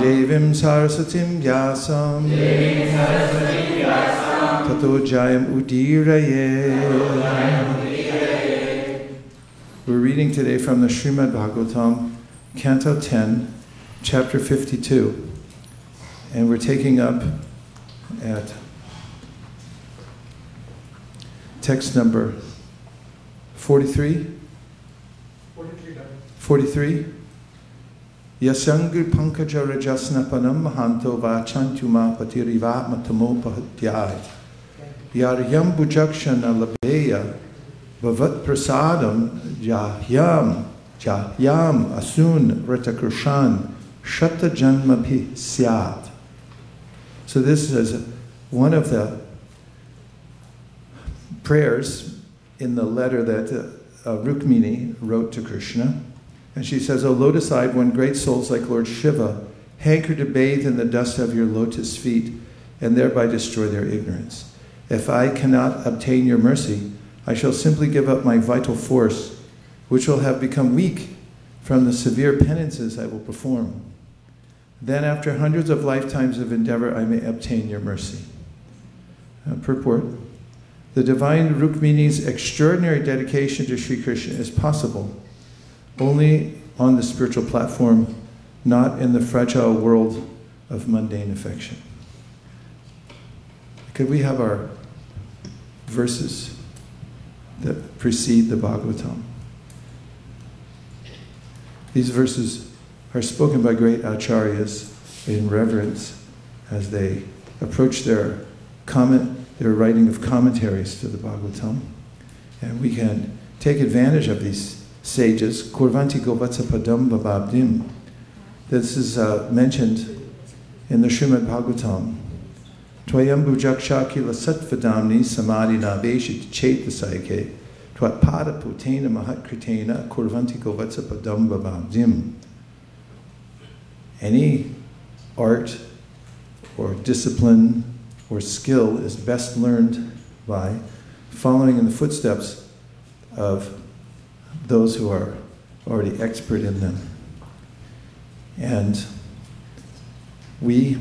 Devim Saraswatim Vyasam. Tato Jayam Udiraye. We're reading today from the Srimad Bhagavatam, Canto 10, Chapter 52. And we're taking up at text number 43. 43. Yasangur pankaja rajasnapanam mahanto vachantuma pahatyai. Yaryam bujakshana labeya bhavat prasadam jahyam jahyam asun ratakurshan shata janma syat. So this is one of the prayers in the letter that uh, Rukmini wrote to Krishna. And she says, O lotus-eyed one, great souls like Lord Shiva hanker to bathe in the dust of your lotus feet and thereby destroy their ignorance. If I cannot obtain your mercy, I shall simply give up my vital force, which will have become weak from the severe penances I will perform. Then, after hundreds of lifetimes of endeavor, I may obtain your mercy. Uh, purport The divine Rukmini's extraordinary dedication to Sri Krishna is possible only on the spiritual platform, not in the fragile world of mundane affection. Could we have our verses that precede the Bhagavatam? These verses are spoken by great acharyas in reverence as they approach their comment, their writing of commentaries to the Bhagavatam. And we can take advantage of these sages, Kurvanti Govatsa Padam Bababdim. This is uh, mentioned in the Srimad Bhagavatam. Twayam Bujaksha Kila Satvadamni Samadhi Naveshit Chetasayake Twat Pada Putena Mahat Kritena Kurvanti Govatsa Padam Bababdim. Any art or discipline or skill is best learned by following in the footsteps of those who are already expert in them. And we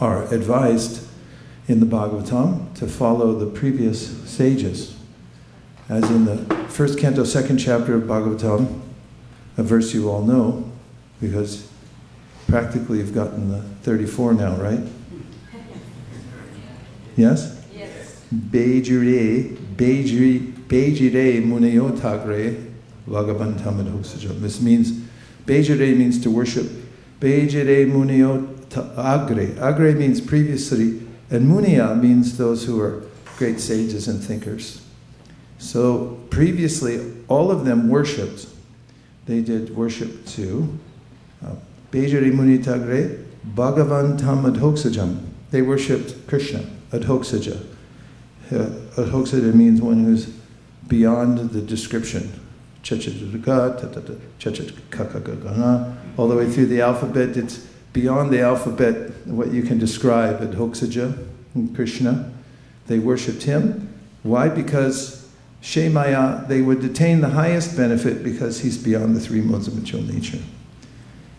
are advised in the Bhagavatam to follow the previous sages. As in the first canto, second chapter of Bhagavatam, a verse you all know, because practically you've gotten the 34 now, right? Yes? Yes. Bejire, Bejire, Bejire Munayotagre Vagabantamadhosajam. This means, Bejire means to worship. Bejire Munayotagre. Agre means previously, and Muniya means those who are great sages and thinkers. So previously, all of them worshipped. They did worship to uh, Bejire Munitagre Bhagavan Tamadhoksajam. They worshipped Krishna, Adhoksaja. Uh, Adhoksaja means one who's beyond the description. All the way through the alphabet, it's beyond the alphabet what you can describe. Adhoksaja, Krishna, they worshipped him. Why? Because Shemaya, they would attain the highest benefit because he's beyond the three modes of material nature.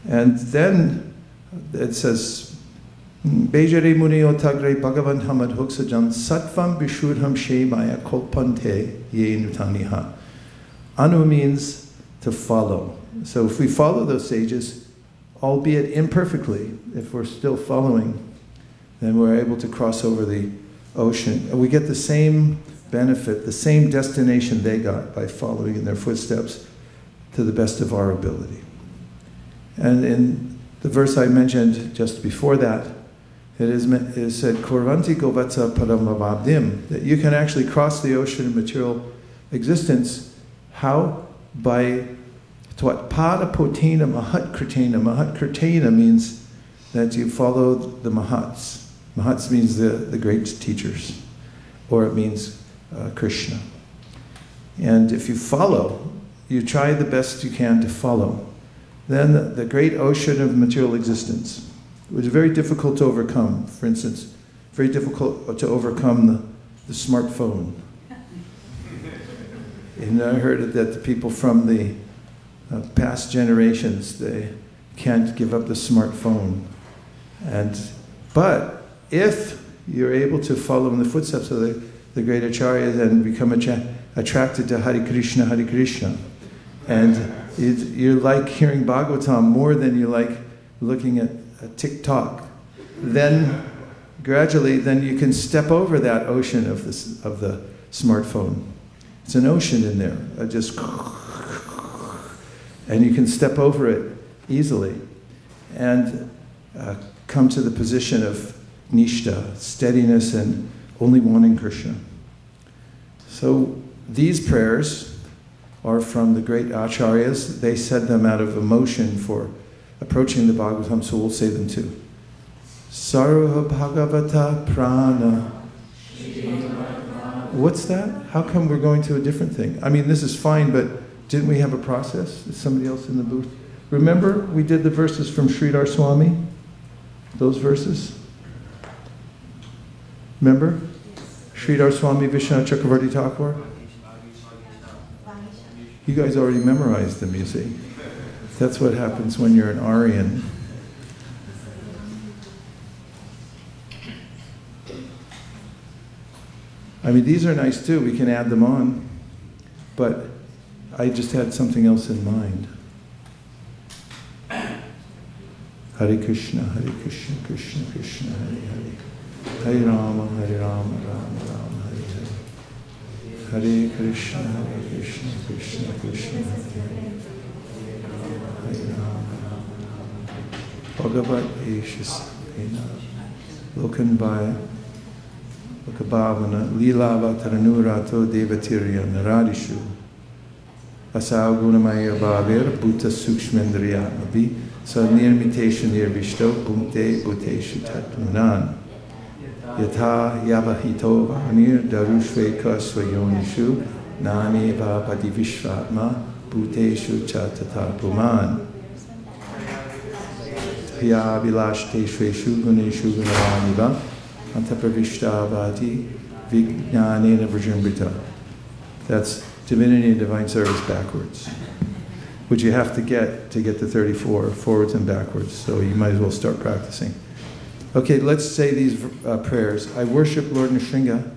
And then it says, Bejare muni otagre bhagavan hamad huksajam satvam bishurham shemaya kolpante ye nutaniha. Anu means to follow. So if we follow those sages, albeit imperfectly, if we're still following, then we're able to cross over the ocean. We get the same benefit, the same destination they got by following in their footsteps to the best of our ability. And in the verse I mentioned just before that, it is, it is said, Kurvanti Govatsa Paramavabdim, that you can actually cross the ocean of material existence. How? By what? Pada Potena Mahat Kritena. Mahat Kritena means that you follow the Mahats. Mahats means the, the great teachers, or it means uh, Krishna. And if you follow, you try the best you can to follow, then the, the great ocean of material existence, which is very difficult to overcome. For instance, very difficult to overcome the, the smartphone. And I heard that the people from the uh, past generations, they can't give up the smartphone. And, but if you're able to follow in the footsteps of the, the great acharyas and become attra- attracted to Hare Krishna, Hare Krishna, and you like hearing Bhagavatam more than you like looking at TikTok, then gradually, then you can step over that ocean of, this, of the smartphone. It's an ocean in there. Just, and you can step over it easily and uh, come to the position of nishta, steadiness, and only wanting Krishna. So these prayers are from the great acharyas. They said them out of emotion for approaching the Bhagavatam, so we'll say them too. Sarva Bhagavata Prana. What's that? How come we're going to a different thing? I mean, this is fine, but didn't we have a process? Is somebody else in the booth? Remember, we did the verses from Sridhar Swami? Those verses? Remember? Sridhar Swami Vishnu Chakravarti Thakur? You guys already memorized them, you see. That's what happens when you're an Aryan. I mean, these are nice too. We can add them on. But I just had something else in mind. Hare Krishna, Hare Krishna, Krishna Krishna, Hare Hare. Hare Rama, Hare Rama, Rama Rama, Hare Hare. Hare Krishna, Hare Krishna, Krishna Krishna, Hare Hare. Hare Rama, Rama Rama. Bhagavat Eshis Pena. Uh, Lokanbaya. Lokabhavana. Leelavataranu Devatirya Naradishu. Asau Gunamaya Bhavir Bhuta Sukshmendriyatmavi. So nirmitation nirvishto bhunte bhuteshu tatmanan. Yatha yavahito vanir darushveka swayonishu nani vapati vishvatma bhuteshu chatata puman. Tya vilashteshveshu guneshu gunavaniva antapravishtavati vijnanena vrajambita. That's divinity and divine service backwards which you have to get to get to 34, forwards and backwards. So you might as well start practicing. Okay, let's say these uh, prayers. I worship Lord Nrsinga,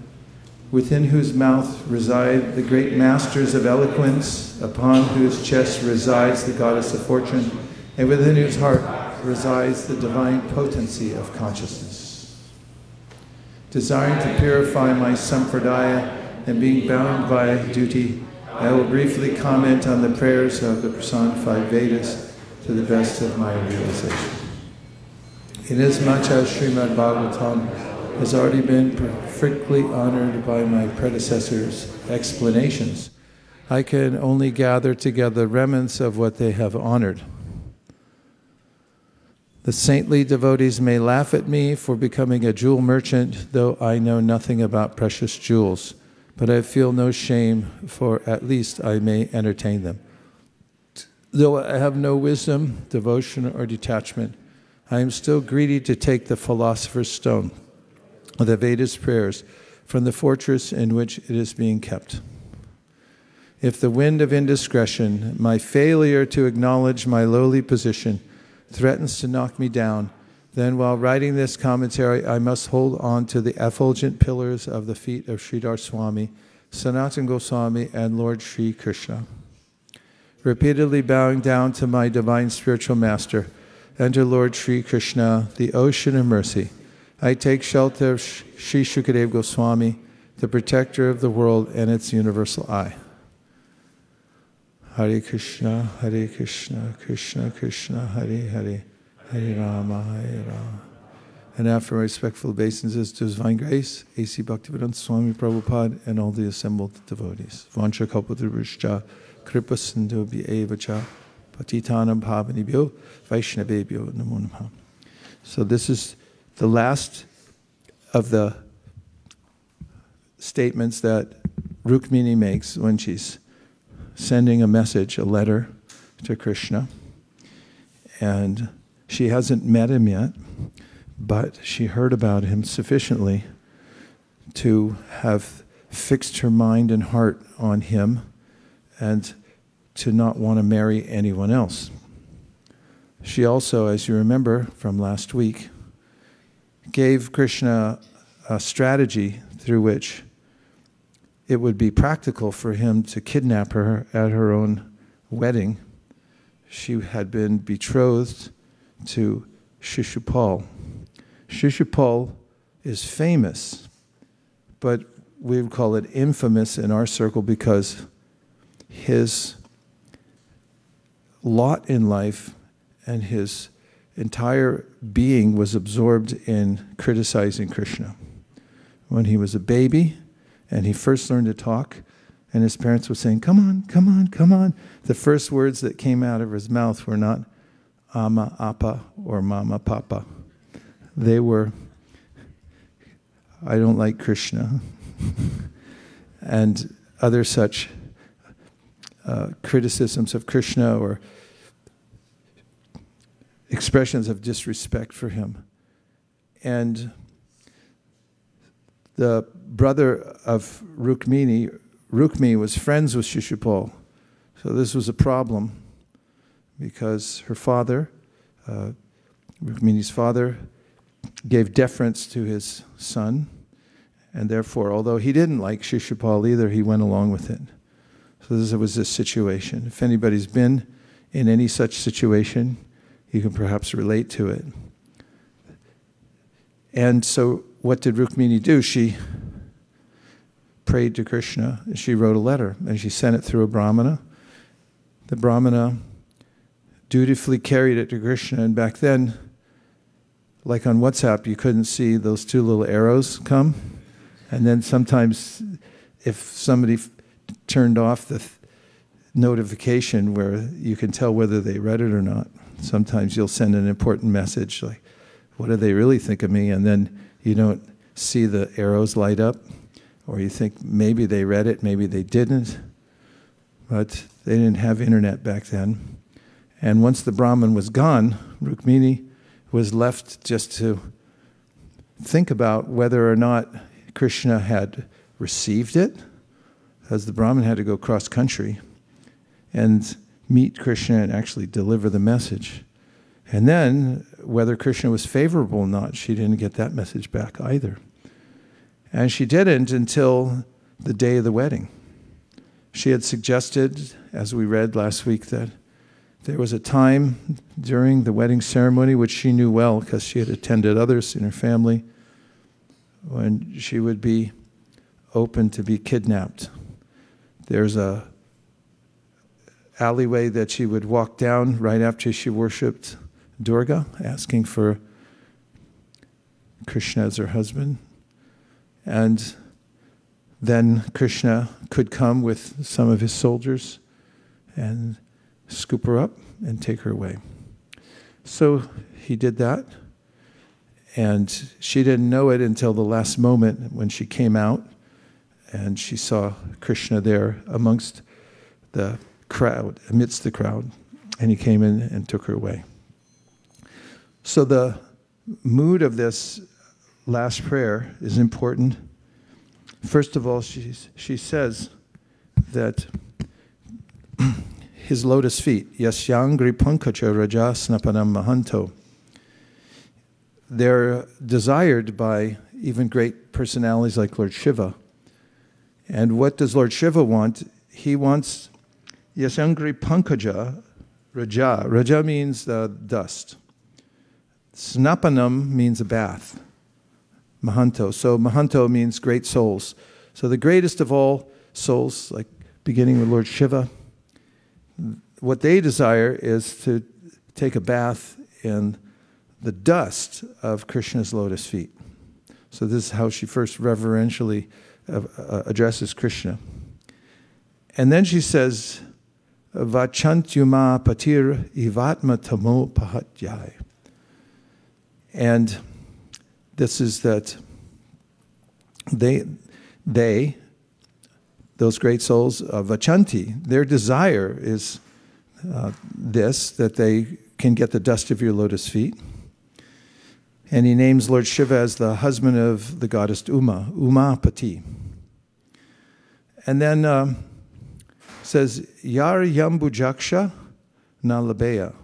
within whose mouth reside the great masters of eloquence, upon whose chest resides the goddess of fortune, and within whose heart resides the divine potency of consciousness. Desiring to purify my sampradaya and being bound by duty, I will briefly comment on the prayers of the personified Vedas to the best of my realization. Inasmuch as Srimad Bhagavatam has already been perfectly honored by my predecessors' explanations, I can only gather together remnants of what they have honored. The saintly devotees may laugh at me for becoming a jewel merchant, though I know nothing about precious jewels but I feel no shame, for at least I may entertain them. Though I have no wisdom, devotion, or detachment, I am still greedy to take the philosopher's stone, the Veda's prayers, from the fortress in which it is being kept. If the wind of indiscretion, my failure to acknowledge my lowly position, threatens to knock me down, then, while writing this commentary, I must hold on to the effulgent pillars of the feet of Sridhar Swami, Sanatan Goswami, and Lord Sri Krishna. Repeatedly bowing down to my divine spiritual master and to Lord Sri Krishna, the ocean of mercy, I take shelter of Sri Shukadev Goswami, the protector of the world and its universal eye. Hare Krishna, Hare Krishna, Krishna Krishna, Hare Hare. Hare Rama, Hare Rama. And after my respectful obeisances to His Divine Grace, A.C. Bhaktivedanta Swami Prabhupada, and all the assembled devotees. Vancha Kalpataruscha, Kripa Sindhu Evacha, Patitanam Bhavanibhyo, Vaishnavebhyo Namo. So this is the last of the statements that Rukmini makes when she's sending a message, a letter to Krishna. And she hasn't met him yet, but she heard about him sufficiently to have fixed her mind and heart on him and to not want to marry anyone else. She also, as you remember from last week, gave Krishna a strategy through which it would be practical for him to kidnap her at her own wedding. She had been betrothed to Shishupal. Shishupal is famous, but we would call it infamous in our circle because his lot in life and his entire being was absorbed in criticizing Krishna. When he was a baby and he first learned to talk, and his parents were saying, Come on, come on, come on. The first words that came out of his mouth were not Ama, Appa, or Mama, Papa. They were, I don't like Krishna, and other such uh, criticisms of Krishna or expressions of disrespect for him. And the brother of Rukmini, Rukmi was friends with Shishupal. So this was a problem because her father, uh, Rukmini's father, gave deference to his son. And therefore, although he didn't like Shishupal either, he went along with it. So this was this situation. If anybody's been in any such situation, you can perhaps relate to it. And so, what did Rukmini do? She prayed to Krishna. and She wrote a letter and she sent it through a Brahmana. The Brahmana dutifully carried it to Krishna. And back then, like on WhatsApp, you couldn't see those two little arrows come. And then sometimes, if somebody f- turned off the th- notification where you can tell whether they read it or not, sometimes you'll send an important message like, What do they really think of me? And then you don't see the arrows light up, or you think maybe they read it, maybe they didn't. But they didn't have internet back then. And once the Brahman was gone, Rukmini was left just to think about whether or not Krishna had received it, as the Brahman had to go cross country and meet Krishna and actually deliver the message. And then, whether Krishna was favorable or not, she didn't get that message back either. And she didn't until the day of the wedding. She had suggested, as we read last week, that there was a time during the wedding ceremony, which she knew well because she had attended others in her family, when she would be open to be kidnapped. There's a alleyway that she would walk down right after she worshipped Durga, asking for Krishna as her husband. And then Krishna could come with some of his soldiers and scoop her up and take her away. So he did that. And she didn't know it until the last moment when she came out and she saw Krishna there amongst the crowd, amidst the crowd. And he came in and took her away. So the mood of this last prayer is important. First of all, she, she says that his lotus feet, Yasyangri Pankacha Raja Snapanam Mahanto, they're desired by even great personalities like Lord Shiva. And what does Lord Shiva want? He wants Yasyangri Pankaja Raja. Raja means dust. Snapanam means a bath. Mahanto. So Mahanto means great souls. So the greatest of all souls, like beginning with Lord Shiva, what they desire is to take a bath in the dust of Krishna's lotus feet. So this is how she first reverentially uh, uh, addresses Krishna. And then she says, Vachantyuma patir ivatma tamo pahatyai. And this is that they, they, those great souls of Achanti, their desire is uh, this that they can get the dust of your lotus feet. And he names Lord Shiva as the husband of the goddess Uma, Umapati. And then um, says, Yar Yambujaksha Nalabeya.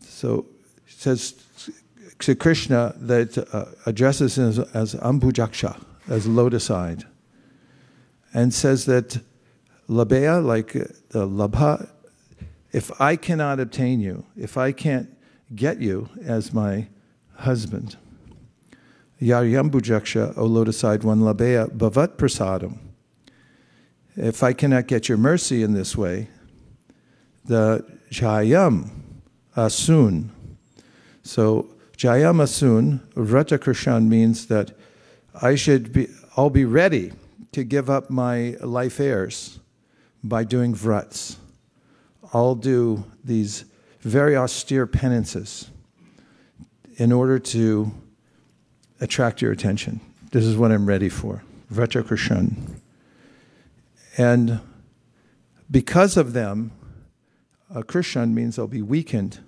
So it says to Krishna that uh, addresses him as, as Ambujaksha, as lotus eyed, and says that Labeya, like uh, the Labha, if I cannot obtain you, if I can't get you as my husband, Yar Yambujaksha, O lotus eyed one, Labeya, Bhavat Prasadam. If I cannot get your mercy in this way, the Jayam Asun. So Jayam Asun, Vrata Krishan means that I should be, I'll be ready to give up my life heirs by doing vrats. I'll do these very austere penances in order to attract your attention. This is what I'm ready for. Vrata Krishan. And because of them, uh, Krishan means they'll be weakened.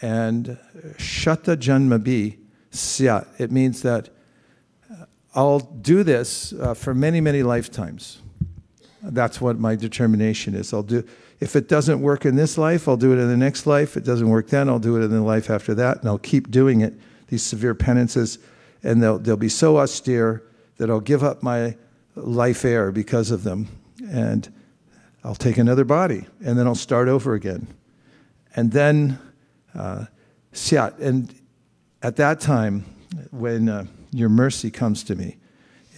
And Shata Janmabi Syat, it means that uh, I'll do this uh, for many, many lifetimes. That's what my determination is. I'll do if it doesn't work in this life, I'll do it in the next life. If it doesn't work then, I'll do it in the life after that, and I'll keep doing it, these severe penances, and they'll, they'll be so austere that I'll give up my life air because of them. And I'll take another body, and then I'll start over again. And then, uh, And at that time, when uh, your mercy comes to me,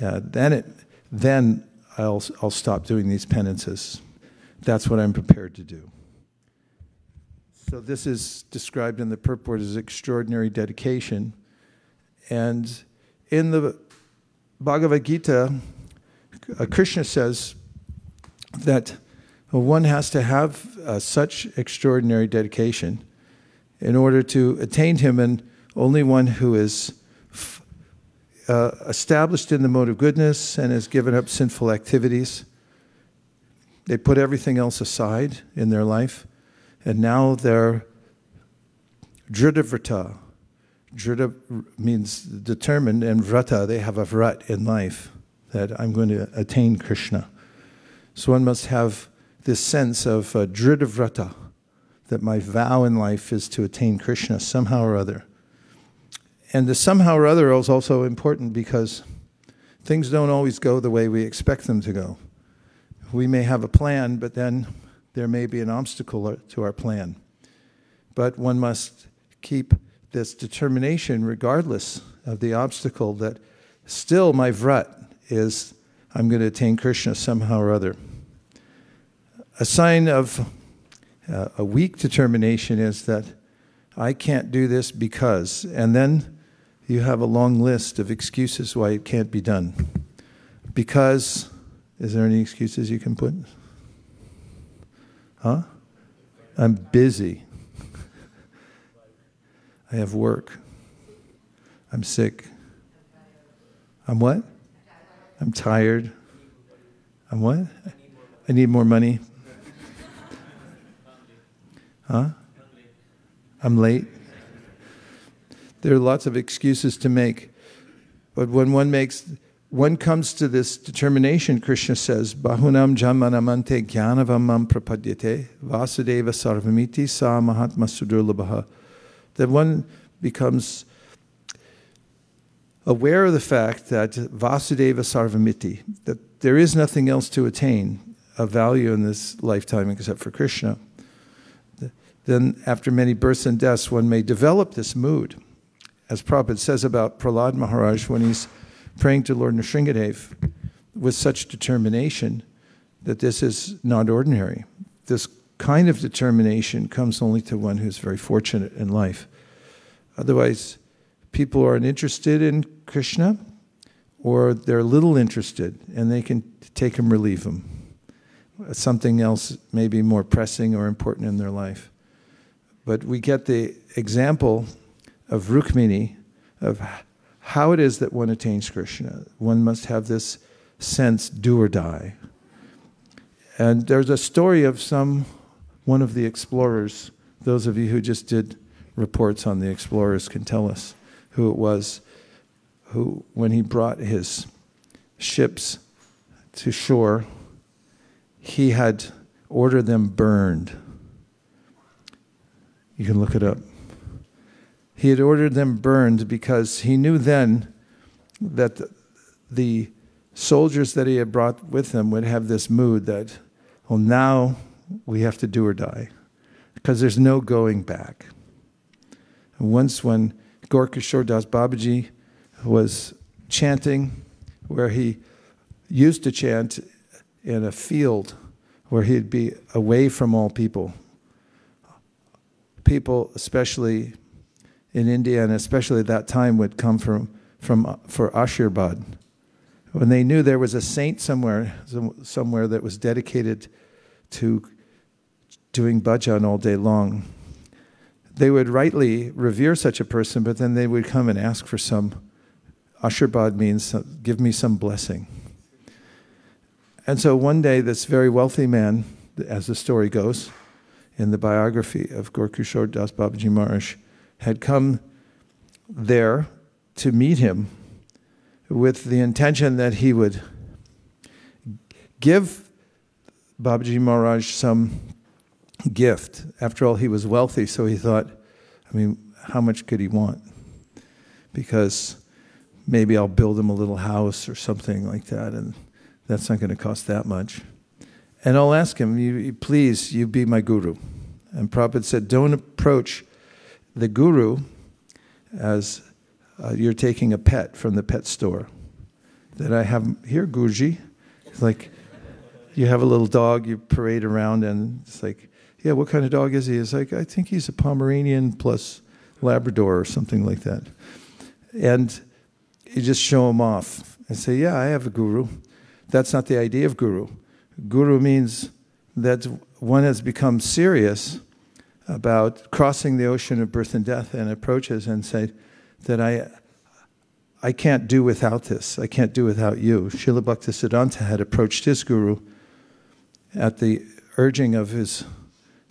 uh, then, it, then I'll, I'll stop doing these penances. That's what I'm prepared to do. So, this is described in the purport as extraordinary dedication. And in the Bhagavad Gita, Krishna says that one has to have uh, such extraordinary dedication in order to attain Him, and only one who is f- uh, established in the mode of goodness and has given up sinful activities. They put everything else aside in their life, and now they're dritavrata. Drita means determined, and vrata, they have a vrat in life that I'm going to attain Krishna. So one must have this sense of uh, that my vow in life is to attain Krishna somehow or other. And the somehow or other is also important because things don't always go the way we expect them to go. We may have a plan, but then there may be an obstacle to our plan. But one must keep this determination, regardless of the obstacle, that still my vrat is I'm going to attain Krishna somehow or other. A sign of uh, a weak determination is that I can't do this because, and then you have a long list of excuses why it can't be done. Because, is there any excuses you can put? Huh? I'm busy. I have work. I'm sick. I'm what? I'm tired. I'm what? I need more money. Huh? I'm late. There are lots of excuses to make. But when one makes one comes to this determination, Krishna says, Bahunam jamanamante jnanavamam prapadyate vasudeva sarvamiti sa mahatma sudurlabha. That one becomes aware of the fact that Vasudeva Sarvamiti, that there is nothing else to attain of value in this lifetime except for Krishna, then after many births and deaths, one may develop this mood. As Prabhupada says about Prahlad Maharaj when he's praying to Lord Nrsingadev with such determination that this is not ordinary. This kind of determination comes only to one who's very fortunate in life. Otherwise, people aren't interested in Krishna or they're little interested and they can take him leave him. Something else may be more pressing or important in their life. But we get the example of Rukmini, of how it is that one attains Krishna. One must have this sense, do or die. And there's a story of some one of the explorers. Those of you who just did reports on the explorers can tell us who it was who, when he brought his ships to shore, he had ordered them burned. You can look it up. He had ordered them burned because he knew then that the soldiers that he had brought with him would have this mood that, well, now we have to do or die because there's no going back. And once, when Gorkishore Das Babaji was chanting, where he used to chant in a field where he'd be away from all people. People, especially in India and especially at that time, would come from, from for Ashirabad. When they knew there was a saint somewhere, somewhere that was dedicated to doing bhajan all day long, they would rightly revere such a person, but then they would come and ask for some. Ashirabad means give me some blessing. And so one day, this very wealthy man, as the story goes in the biography of Gorkishore Das Babaji Maharaj, had come there to meet him with the intention that he would give Babaji Maharaj some gift. After all, he was wealthy, so he thought, I mean, how much could he want? Because maybe I'll build him a little house or something like that, and that's not going to cost that much. And I'll ask him, please, you be my guru. And Prabhupada said, don't approach the guru as uh, you're taking a pet from the pet store. That I have here, Guruji. It's like you have a little dog, you parade around, and it's like, yeah, what kind of dog is he? It's like, I think he's a Pomeranian plus Labrador or something like that. And you just show him off and say, yeah, I have a guru. That's not the idea of guru. Guru means that one has become serious about crossing the ocean of birth and death and approaches and say that I, I can't do without this. I can't do without you. Srila Bhaktisiddhanta had approached his guru at the urging of his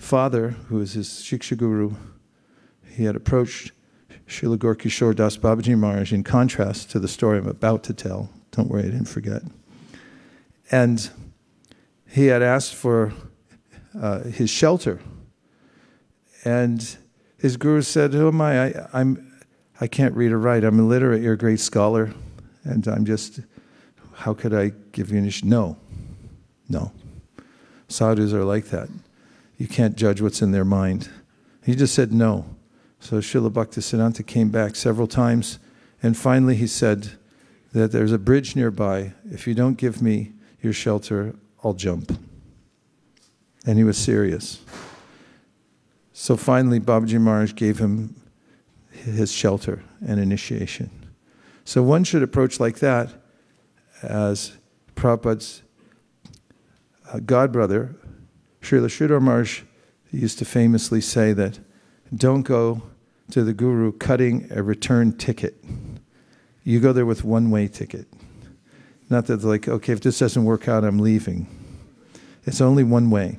father, who was his Shiksha guru. He had approached Srila Gorkishore Das Babaji Maharaj in contrast to the story I'm about to tell. Don't worry, I didn't forget. And he had asked for uh, his shelter. And his guru said, Who am I? I? I'm, I can't read or write. I'm illiterate. You're a great scholar. And I'm just, how could I give you any? No. No. Sadhus are like that. You can't judge what's in their mind. He just said no. So Srila Bhaktisiddhanta came back several times. And finally he said that there's a bridge nearby. If you don't give me your shelter, I'll jump. And he was serious. So finally, Babaji Maharaj gave him his shelter and initiation. So one should approach like that as Prabhupada's uh, godbrother, Srila Sridhar Maharaj, used to famously say that don't go to the guru cutting a return ticket. You go there with one way ticket. Not that like, okay, if this doesn't work out, I'm leaving. It's only one way.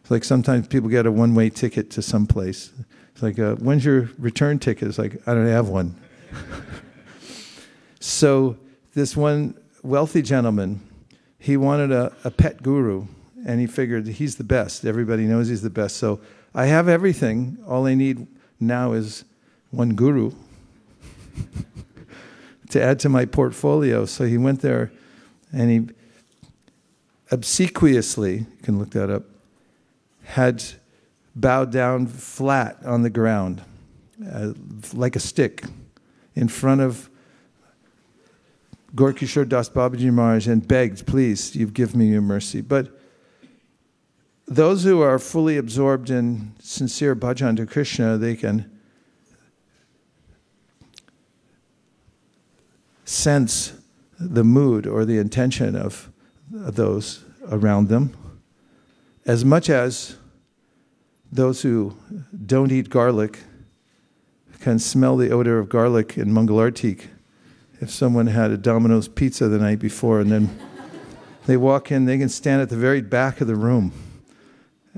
It's like sometimes people get a one way ticket to some place. It's like, uh, when's your return ticket? It's like, I don't have one. so this one wealthy gentleman, he wanted a, a pet guru, and he figured he's the best. Everybody knows he's the best. So I have everything. All I need now is one guru to add to my portfolio. So he went there and he obsequiously, you can look that up, had bowed down flat on the ground, uh, like a stick, in front of Gorkishore Das Babaji Maharaj and begged, please, you give me your mercy. But those who are fully absorbed in sincere bhajan to Krishna, they can sense the mood or the intention of those around them. As much as those who don't eat garlic can smell the odor of garlic in Mangalartik. If someone had a Domino's pizza the night before and then they walk in, they can stand at the very back of the room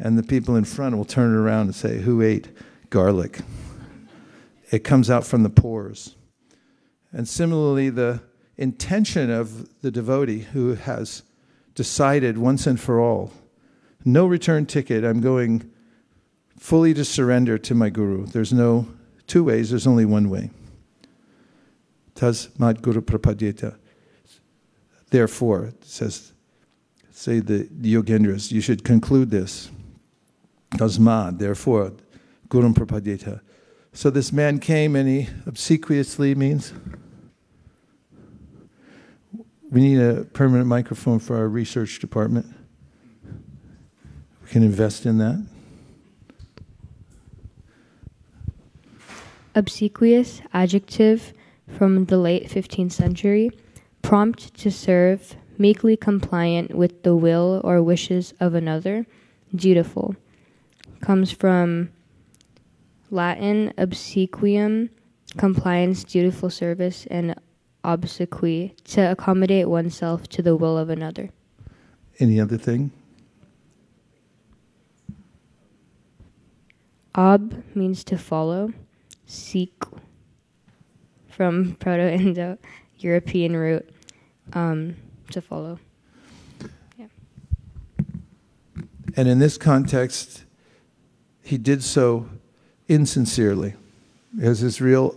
and the people in front will turn it around and say, Who ate garlic? It comes out from the pores. And similarly, the intention of the devotee who has decided once and for all no return ticket, I'm going fully to surrender to my guru. There's no two ways, there's only one way. Tasmat Guru Prapadyeta. Therefore, says, say the Yogendras, you should conclude this. Tasmad, therefore, Guru Prapadyeta. So this man came and he obsequiously means we need a permanent microphone for our research department. We can invest in that. Obsequious adjective from the late 15th century, prompt to serve, meekly compliant with the will or wishes of another, dutiful. Comes from Latin obsequium, compliance, dutiful service, and obsequi, to accommodate oneself to the will of another. Any other thing? Ob means to follow. Seek from Proto Indo European root um, to follow. Yeah. And in this context, he did so insincerely, because his real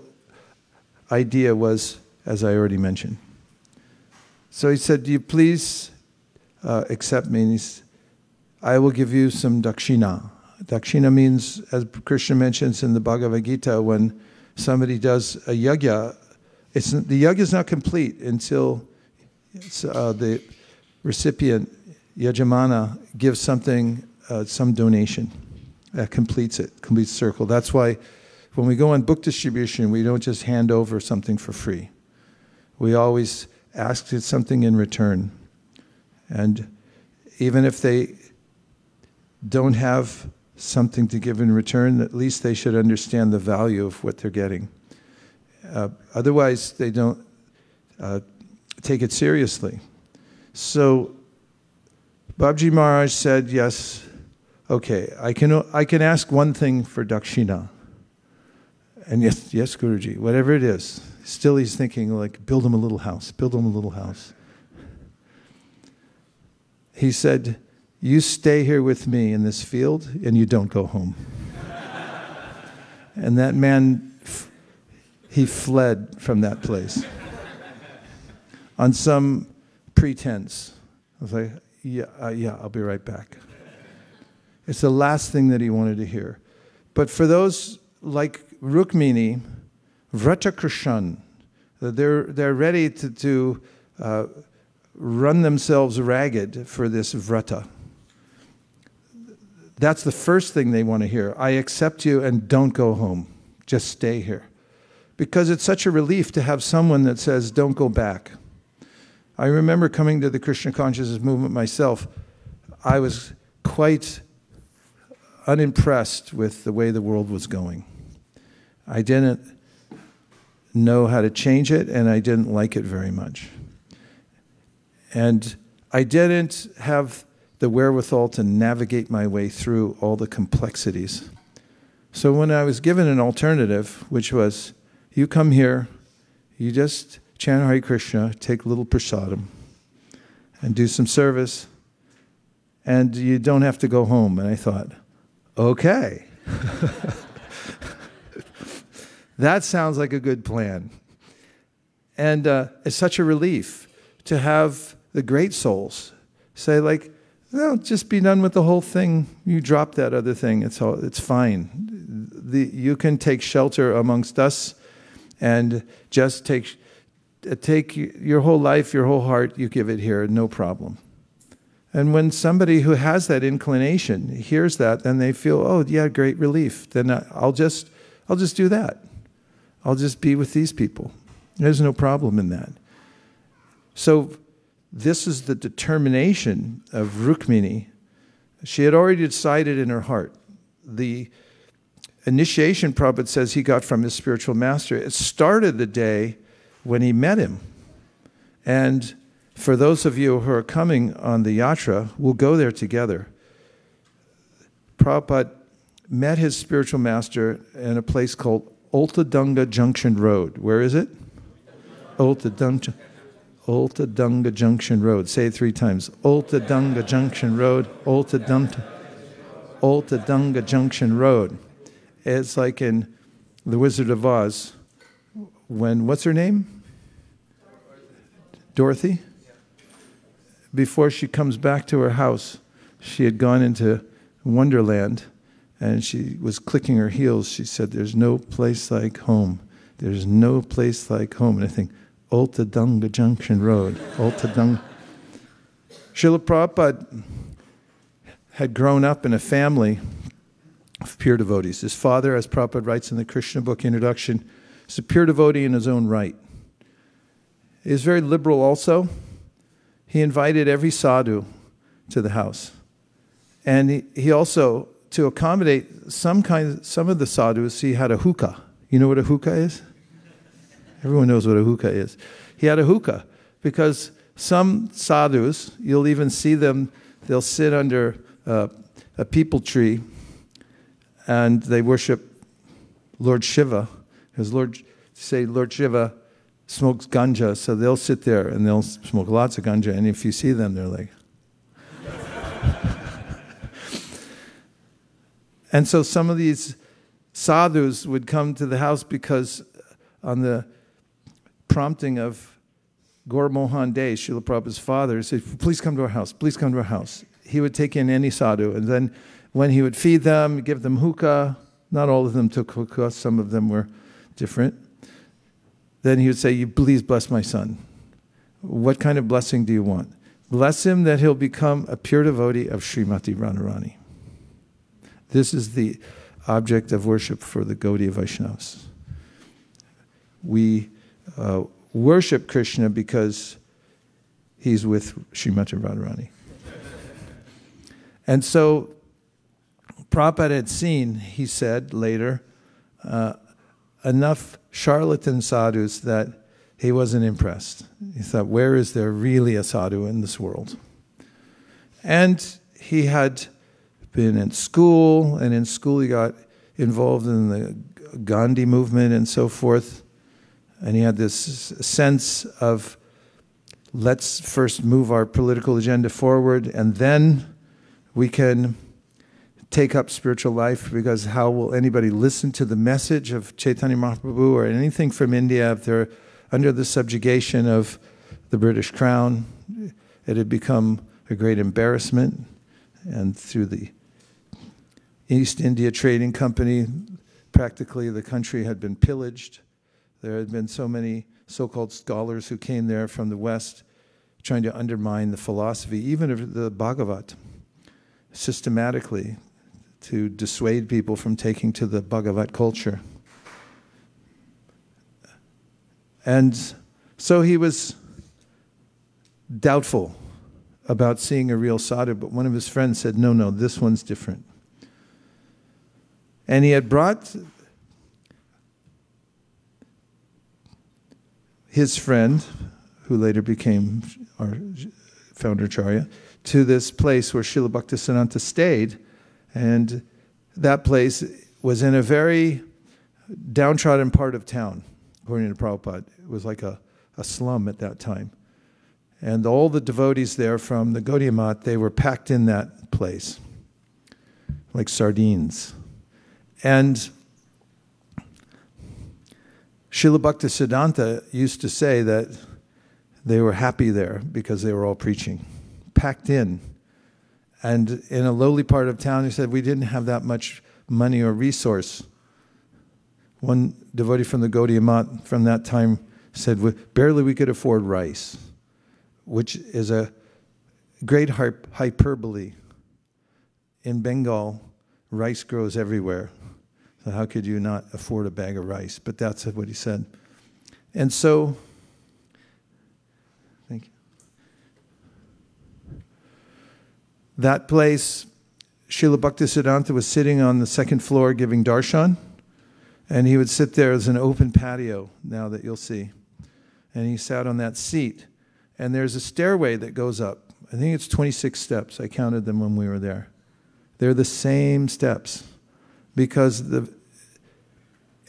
idea was, as I already mentioned. So he said, Do you please uh, accept me? And he's, I will give you some dakshina. Dakshina means, as Krishna mentions in the Bhagavad Gita, when somebody does a yajna, the yajna is not complete until uh, the recipient, yajamana, gives something, uh, some donation that completes it, completes the circle. That's why when we go on book distribution, we don't just hand over something for free. We always ask for something in return. And even if they don't have something to give in return, at least they should understand the value of what they're getting. Uh, otherwise, they don't uh, take it seriously. So, Babaji Maharaj said, Yes, okay, I can, I can ask one thing for Dakshina. And yes, yes, Guruji, whatever it is. Still, he's thinking, like, build him a little house, build him a little house. He said, you stay here with me in this field and you don't go home. and that man, he fled from that place on some pretense. I was like, yeah, uh, yeah, I'll be right back. It's the last thing that he wanted to hear. But for those like Rukmini, Vratakrishan, they're, they're ready to, to uh, run themselves ragged for this vrata. That's the first thing they want to hear. I accept you and don't go home. Just stay here. Because it's such a relief to have someone that says, don't go back. I remember coming to the Krishna consciousness movement myself. I was quite unimpressed with the way the world was going. I didn't know how to change it, and I didn't like it very much. And I didn't have the wherewithal to navigate my way through all the complexities. So when I was given an alternative, which was, you come here, you just chant Hare Krishna, take a little prasadam, and do some service, and you don't have to go home. And I thought, okay. that sounds like a good plan. And uh, it's such a relief to have the great souls say, like, no, just be done with the whole thing. You drop that other thing. It's all, it's fine. The, you can take shelter amongst us, and just take take your whole life, your whole heart. You give it here, no problem. And when somebody who has that inclination hears that, then they feel, oh yeah, great relief. Then I'll just I'll just do that. I'll just be with these people. There's no problem in that. So this is the determination of Rukmini. She had already decided in her heart. The, initiation, Prabhupada says he got from his spiritual master. It started the day when he met him. And for those of you who are coming on the yatra, we'll go there together. Prabhupada met his spiritual master in a place called Ultadanga Junction Road. Where is it? Ultadanga, Ultadanga Junction Road. Say it three times. Ultadanga Junction Road. Ultadanga, Ultadanga Junction Road. It's like in The Wizard of Oz when, what's her name? Dorothy? Before she comes back to her house, she had gone into Wonderland and she was clicking her heels. She said, There's no place like home. There's no place like home. And I think, Ultadanga Junction Road. Ultadanga. Srila Prabhupada had grown up in a family of pure devotees. His father, as Prabhupada writes in the Krishna book introduction, is a pure devotee in his own right. He is very liberal also. He invited every sadhu to the house. And he, he also, to accommodate some kind, some of the sadhus, he had a hookah. You know what a hookah is? Everyone knows what a hookah is. He had a hookah because some sadhus, you'll even see them, they'll sit under a peepal tree and they worship Lord Shiva. Because Lord, say Lord Shiva smokes ganja, so they'll sit there and they'll smoke lots of ganja, and if you see them, they're like. and so some of these sadhus would come to the house because on the prompting of Gaur Mohan De, Srila Prabhupada's father, he said, please come to our house, please come to our house. He would take in any sadhu, and then when he would feed them, give them hookah, not all of them took hookah, some of them were different. Then he would say, You please bless my son. What kind of blessing do you want? Bless him that he'll become a pure devotee of Srimati Radharani. This is the object of worship for the Gaudiya Vaishnavas. We uh, worship Krishna because he's with Srimati Radharani. and so Prabhupada had seen, he said later, uh, enough charlatan sadhus that he wasn't impressed. He thought, where is there really a sadhu in this world? And he had been in school, and in school he got involved in the Gandhi movement and so forth. And he had this sense of let's first move our political agenda forward, and then we can take up spiritual life because how will anybody listen to the message of Chaitanya Mahaprabhu or anything from India if they're under the subjugation of the British Crown? It had become a great embarrassment, and through the East India Trading Company, practically the country had been pillaged. There had been so many so called scholars who came there from the West trying to undermine the philosophy, even of the Bhagavat, systematically to dissuade people from taking to the Bhagavat culture. And so he was doubtful about seeing a real sadhu, but one of his friends said, No, no, this one's different. And he had brought his friend, who later became our founder Acharya, to this place where Srila Bhaktisiddhanta stayed and that place was in a very downtrodden part of town, according to Prabhupada. It was like a, a slum at that time. And all the devotees there from the Gaudiya Math, they were packed in that place, like sardines. And Srila Bhaktisiddhanta used to say that they were happy there because they were all preaching, packed in. And in a lowly part of town, he said, we didn't have that much money or resource. One devotee from the Gaudiya Math from that time said, barely we could afford rice, which is a great hyperbole. In Bengal, rice grows everywhere. So how could you not afford a bag of rice? But that's what he said. And so that place, Srila Bhaktisiddhanta was sitting on the second floor giving darshan, and he would sit there as an open patio, now that you'll see. And he sat on that seat. And there's a stairway that goes up. I think it's 26 steps. I counted them when we were there. They're the same steps because the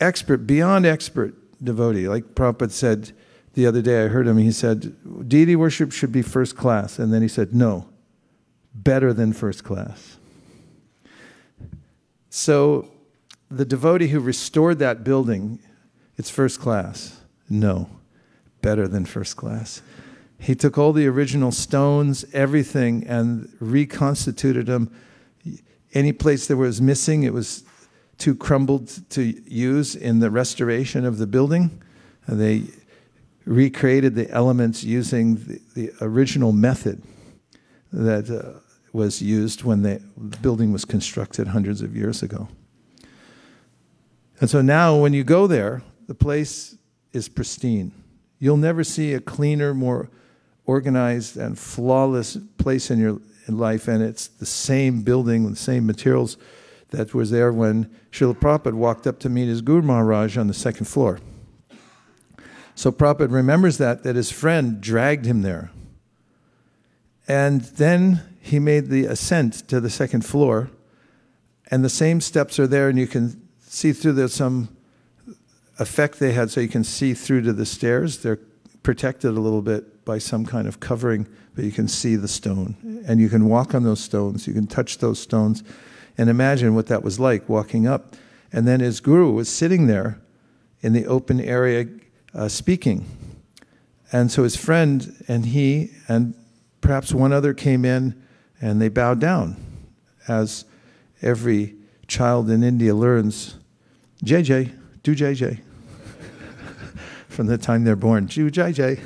expert, beyond expert devotee, like Prabhupada said the other day, I heard him, he said, deity worship should be first class. And then he said, no, better than first class. So the devotee who restored that building, it's first class. No, better than first class. He took all the original stones, everything, and reconstituted them. Any place that was missing, it was too crumbled to use in the restoration of the building. And they recreated the elements using the, the original method that uh, was used when the building was constructed hundreds of years ago. And so now, when you go there, the place is pristine. You'll never see a cleaner, more organized, and flawless place in your life, and it's the same building, the same materials that was there when Srila Prabhupada walked up to meet his Guru Maharaj on the second floor. So Prabhupada remembers that, that his friend dragged him there. And then he made the ascent to the second floor, and the same steps are there, and you can see through there's some effect they had so you can see through to the stairs. They're protected a little bit by some kind of covering, but you can see the stone. And you can walk on those stones, you can touch those stones, and imagine what that was like walking up. And then his guru was sitting there in the open area uh, speaking. And so his friend and he and perhaps one other came in and they bowed down, as every child in India learns JJ, do JJ. From the time they're born, do JJ.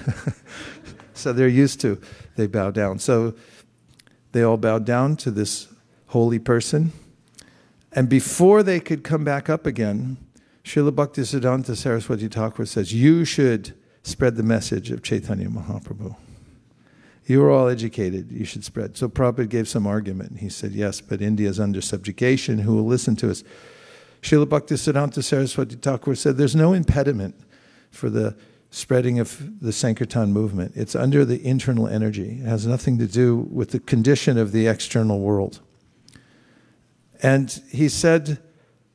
so they're used to, they bow down. So they all bowed down to this holy person. And before they could come back up again, Srila Bhaktisiddhanta Saraswati Thakur says, You should spread the message of Chaitanya Mahaprabhu. You are all educated, you should spread. So Prabhupada gave some argument. He said, Yes, but India is under subjugation. Who will listen to us? Srila Bhaktisiddhanta Saraswati Thakur said, There's no impediment for the spreading of the Sankirtan movement. It's under the internal energy. It has nothing to do with the condition of the external world. And he said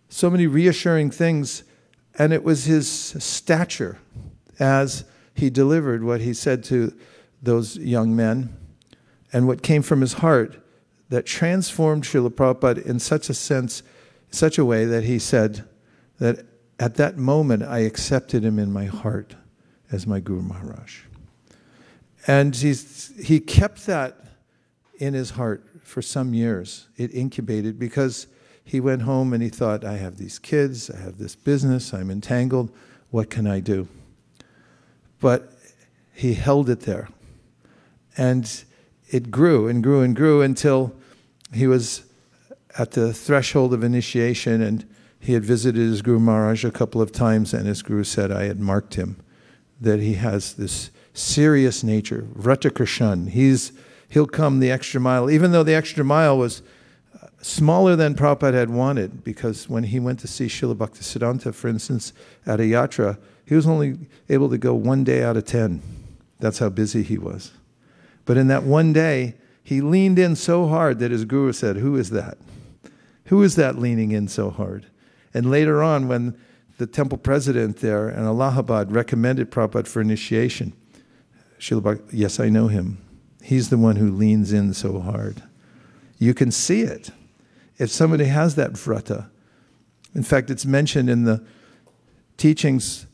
so many reassuring things, and it was his stature as he delivered what he said to those young men and what came from his heart that transformed Srila Prabhupada in such a sense, such a way that he said that at that moment I accepted him in my heart as my Guru Maharaj. And he's, he kept that in his heart for some years. It incubated because he went home and he thought, I have these kids, I have this business, I'm entangled, what can I do? But he held it there. And it grew and grew and grew until he was at the threshold of initiation and he had visited his Guru Maharaj a couple of times, and his Guru said, I had marked him, that he has this serious nature, Vrata He's, he'll come the extra mile, even though the extra mile was uh, smaller than Prabhupada had wanted, because when he went to see Srila Bhaktisiddhanta, for instance, at a yatra, he was only able to go one day out of ten. That's how busy he was. But in that one day, he leaned in so hard that his guru said, Who is that? Who is that leaning in so hard? And later on, when the temple president there in Allahabad recommended Prabhupada for initiation, Srila yes, I know him. He's the one who leans in so hard. You can see it. If somebody has that vrata, in fact, it's mentioned in the teachings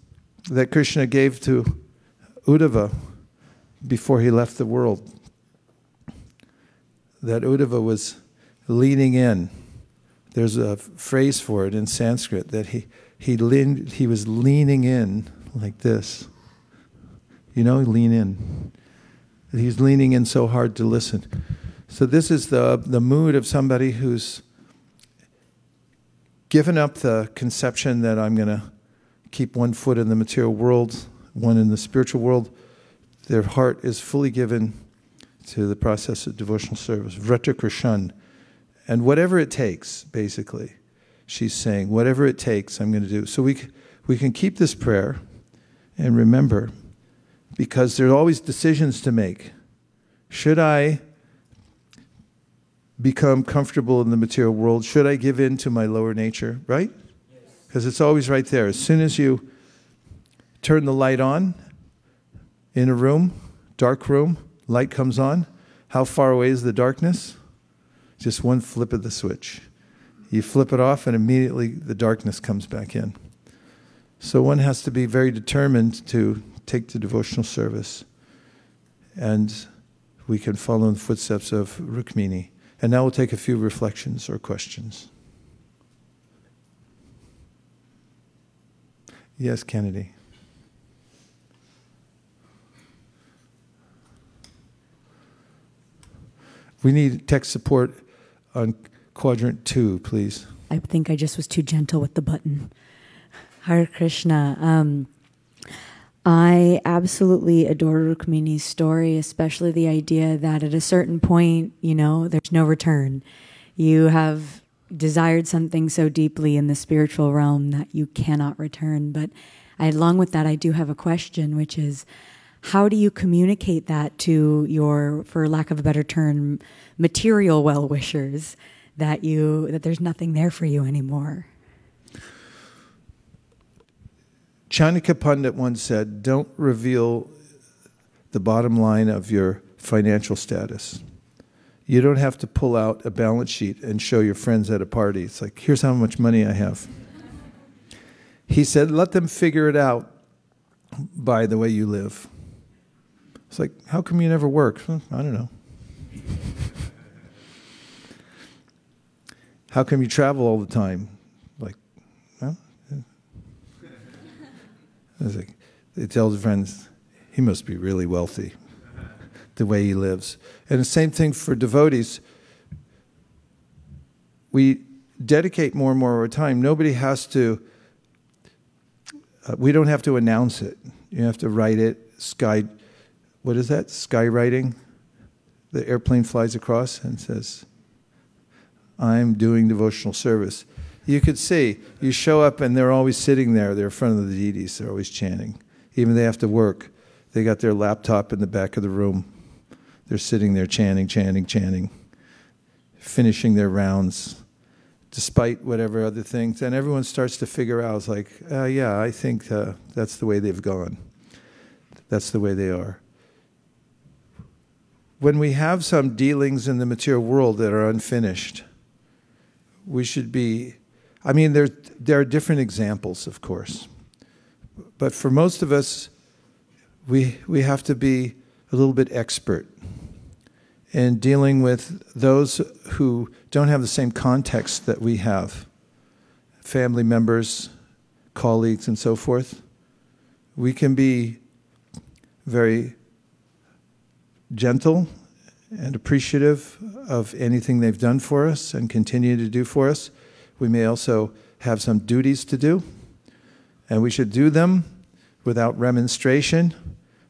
that Krishna gave to Uddhava before he left the world. That Uddhava was leaning in. There's a phrase for it in Sanskrit that he, he, leaned, he was leaning in like this. You know, lean in. He's leaning in so hard to listen. So, this is the, the mood of somebody who's given up the conception that I'm going to keep one foot in the material world, one in the spiritual world their heart is fully given to the process of devotional service, vrata krishan. And whatever it takes, basically, she's saying, whatever it takes, I'm going to do. So we, we can keep this prayer and remember, because there are always decisions to make. Should I become comfortable in the material world? Should I give in to my lower nature? Right? Because it's always right there. As soon as you turn the light on in a room, dark room, light comes on, how far away is the darkness? Just one flip of the switch. You flip it off, and immediately the darkness comes back in. So one has to be very determined to take the devotional service. And we can follow in the footsteps of Rukmini. And now we'll take a few reflections or questions. Yes, Kennedy. We need tech support on quadrant two, please. I think I just was too gentle with the button. Hare Krishna. Um, I absolutely adore Rukmini's story, especially the idea that at a certain point, you know, there's no return. You have desired something so deeply in the spiritual realm that you cannot return. But I, along with that, I do have a question, which is how do you communicate that to your, for lack of a better term, material well wishers that you that there's nothing there for you anymore? Chanakya Pandit once said, Don't reveal the bottom line of your financial status. You don't have to pull out a balance sheet and show your friends at a party. It's like, here's how much money I have. He said, let them figure it out by the way you live. It's like, how come you never work? I don't know. how come you travel all the time? Like, well, it's like, they tell their friends, he must be really wealthy, the way he lives. And the same thing for devotees. We dedicate more and more of our time. Nobody has to, uh, we don't have to announce it. You have to write it, sky, what is that? Skywriting? The airplane flies across and says, I'm doing devotional service. You could see, you show up and they're always sitting there. They're in front of the deities. They're always chanting. Even they have to work. They got their laptop in the back of the room. They're sitting there chanting, chanting, chanting, finishing their rounds, despite whatever other things. And everyone starts to figure out, it's like, uh, yeah, I think uh, that's the way they've gone. That's the way they are when we have some dealings in the material world that are unfinished, we should be. I mean, there, there are different examples, of course. But for most of us, we, we have to be a little bit expert in dealing with those who don't have the same context that we have family members, colleagues, and so forth. We can be very gentle and appreciative of anything they've done for us and continue to do for us. We may also have some duties to do, and we should do them without remonstration,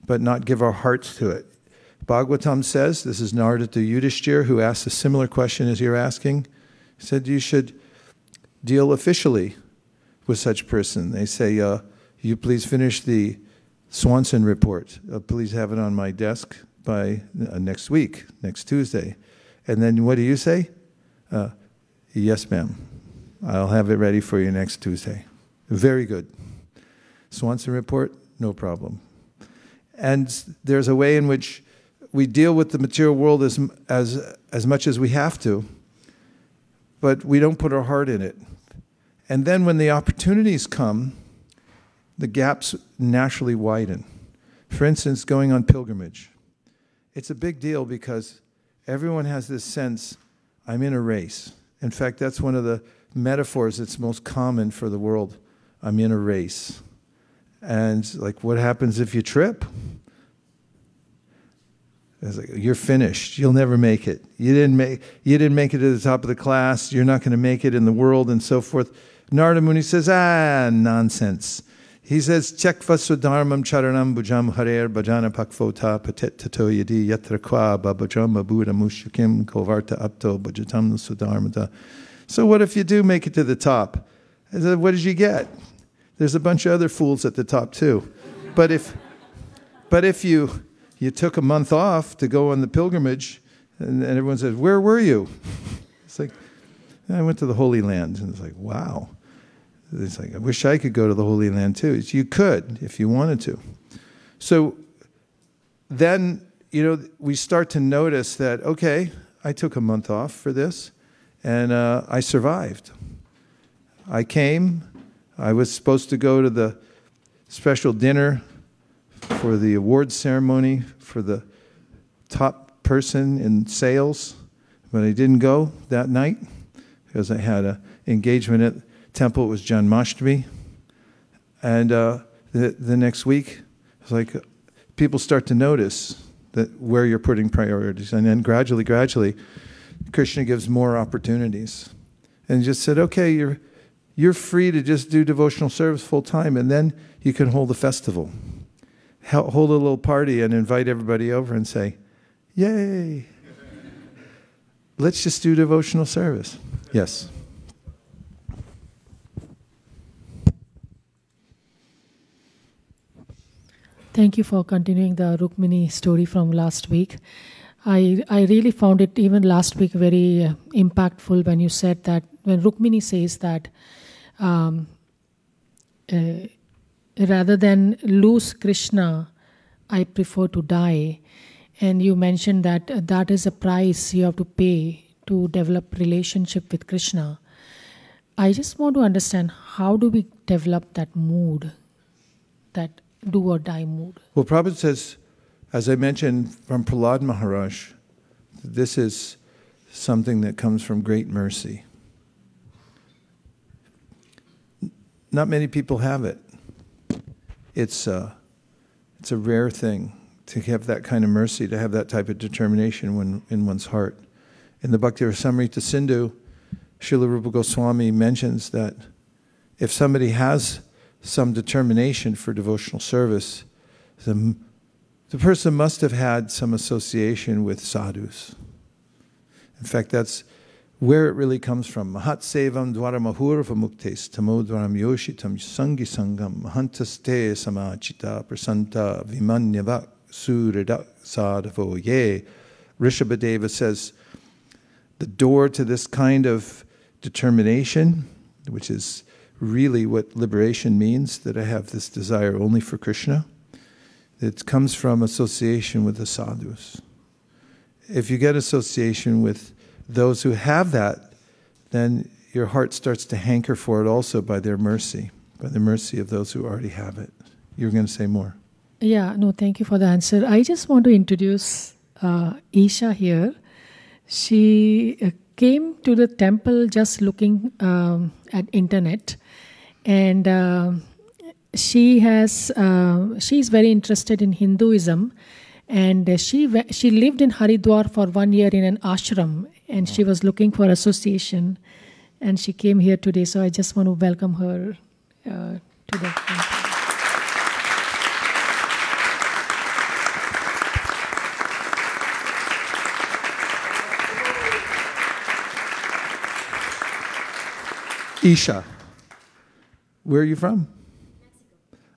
but not give our hearts to it. Bhagavatam says, this is Narada to Yudhishthir, who asked a similar question as you're asking. He said, You should deal officially with such person. They say, uh, You please finish the Swanson report. Uh, please have it on my desk by uh, next week, next Tuesday. And then what do you say? Uh, yes, ma'am. I'll have it ready for you next Tuesday. Very good. Swanson report, no problem. And there's a way in which we deal with the material world as, as, as much as we have to, but we don't put our heart in it. And then when the opportunities come, the gaps naturally widen. For instance, going on pilgrimage. It's a big deal because everyone has this sense I'm in a race. In fact, that's one of the metaphors that's most common for the world. I'm in a race. And like, what happens if you trip? It's like, you're finished. You'll never make it. You didn't make, you didn't make it to the top of the class. You're not going to make it in the world and so forth. Narada Muni says, ah, nonsense. He says, Chekva sudharmam charanam bujam harer bhajana pakvota patet tato yadi yatra kwa babajam abuda mushukim kovarta apto bhajatam sudharmata. So what if you do make it to the top? I said, what did you get? There's a bunch of other fools at the top too. But if, but if you, you took a month off to go on the pilgrimage, and, and everyone says, where were you? It's like, I went to the Holy Land. And it's like, wow. It's like, I wish I could go to the Holy Land too. It's, you could if you wanted to. So then, you know, we start to notice that, okay, I took a month off for this and uh, I survived. I came, I was supposed to go to the special dinner for the award ceremony for the top person in sales, but I didn't go that night because I had an engagement at temple it was Janmashtami. And uh, the, the next week, it's like people start to notice that where you're putting priorities. And then gradually, gradually, Krishna gives more opportunities. And just said, okay, you're, you're free to just do devotional service full time, and then you can hold a festival. Hold a little party and invite everybody over and say, Yay! Let's just do devotional service. Yes. Thank you for continuing the Rukmini story from last week. I, I really found it even last week very uh, impactful when you said that when Rukmini says that um, uh, rather than lose Krishna, I prefer to die. And you mentioned that uh, that is a price you have to pay to develop relationship with Krishna. I just want to understand how do we develop that mood that do or die mood. Well, Prabhupada says, as I mentioned from Prahlad Maharaj, this is something that comes from great mercy. Not many people have it. It's a, uh, it's a rare thing to have that kind of mercy, to have that type of determination when, in one's heart. In the Bhakti Rasamrita Sindhu, Srila Rupa Goswami mentions that if somebody has some determination for devotional service, the, the person must have had some association with sadhus. In fact, that's where it really comes from. Mahat sevam dwara mahurva muktes tamo dwaram yoshitam sangi sangam mahantaste samachita prasanta vimanyavak surida sadhavo ye. Rishabhadeva says the door to this kind of determination, which is really what liberation means that I have this desire only for Krishna. It comes from association with the sadhus. If you get association with those who have that, then your heart starts to hanker for it also by their mercy, by the mercy of those who already have it. You were going to say more. Yeah, no, thank you for the answer. I just want to introduce uh, Isha here. She uh, came to the temple just looking um, at internet. And uh, she has uh, she's very interested in Hinduism, and she she lived in Haridwar for one year in an ashram, and she was looking for association, and she came here today. So I just want to welcome her uh, to the. Isha. Where are you from?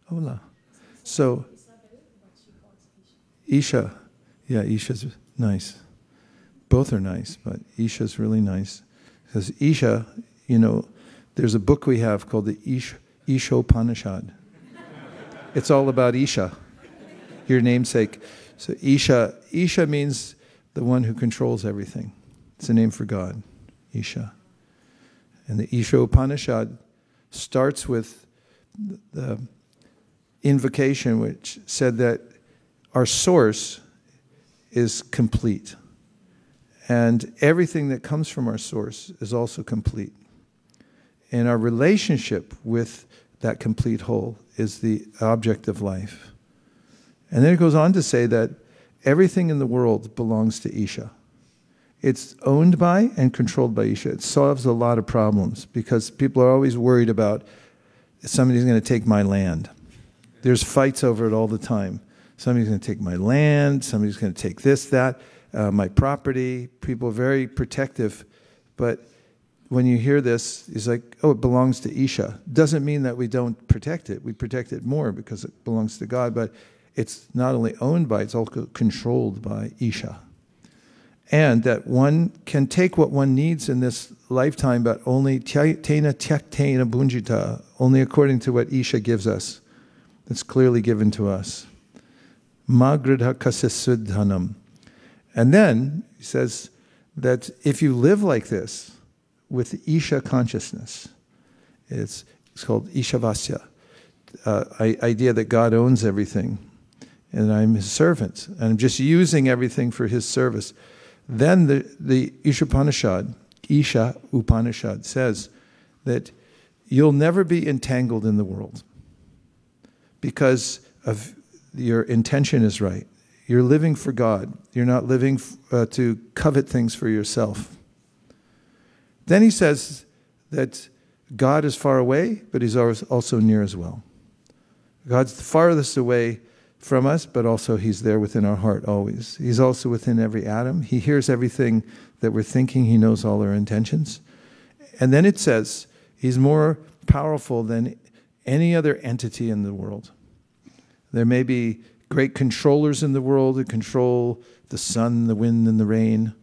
Hola. So, Isha. Yeah, Isha's nice. Both are nice, but Isha's really nice. Because Isha, you know, there's a book we have called the Ish, Ishopanishad. it's all about Isha, your namesake. So Isha, Isha means the one who controls everything. It's a name for God, Isha. And the Isha Upanishad starts with the invocation, which said that our source is complete. And everything that comes from our source is also complete. And our relationship with that complete whole is the object of life. And then it goes on to say that everything in the world belongs to Isha. It's owned by and controlled by Isha. It solves a lot of problems because people are always worried about somebody's going to take my land. There's fights over it all the time. Somebody's going to take my land, somebody's going to take this, that, uh, my property. People are very protective. But when you hear this, it's like, oh, it belongs to Isha. Doesn't mean that we don't protect it. We protect it more because it belongs to God, but it's not only owned by, it's also controlled by Isha. And that one can take what one needs in this lifetime, but only tena tena bunjita, only according to what Isha gives us. That's clearly given to us. Magridha kasisudhanam. And then he says that if you live like this with Isha consciousness, it's, it's called Ishavasya, uh, idea that God owns everything and I'm his servant and I'm just using everything for his service. Then the, the Isha Upanishad, Isha Upanishad says that you'll never be entangled in the world because of your intention is right. You're living for God. You're not living uh, to covet things for yourself. Then he says that God is far away, but he's also near as well. God's the farthest away from us, but also he's there within our heart always. He's also within every atom. He hears everything that we're thinking, he knows all our intentions. And then it says he's more powerful than any other entity in the world. There may be great controllers in the world who control the sun, the wind, and the rain.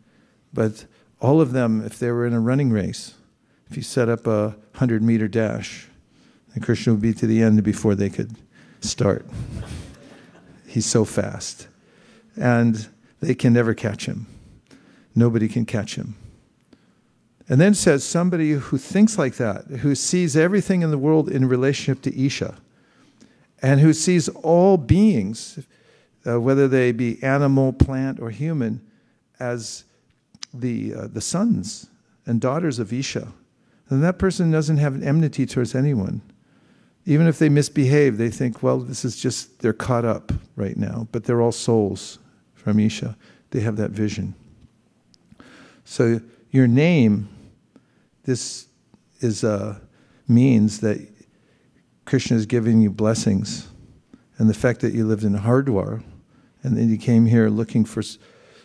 But all of them, if they were in a running race, if you set up a 100 meter dash, then Krishna would be to the end before they could start. He's so fast. And they can never catch him. Nobody can catch him. And then says somebody who thinks like that, who sees everything in the world in relationship to Isha and who sees all beings, uh, whether they be animal, plant, or human, as the, uh, the sons and daughters of Isha, then that person doesn't have an enmity towards anyone. Even if they misbehave, they think, well, this is just, they're caught up right now, but they're all souls from Isha. They have that vision. So your name, this is uh, means that Krishna is giving you blessings. And the fact that you lived in Hardwar and then you came here looking for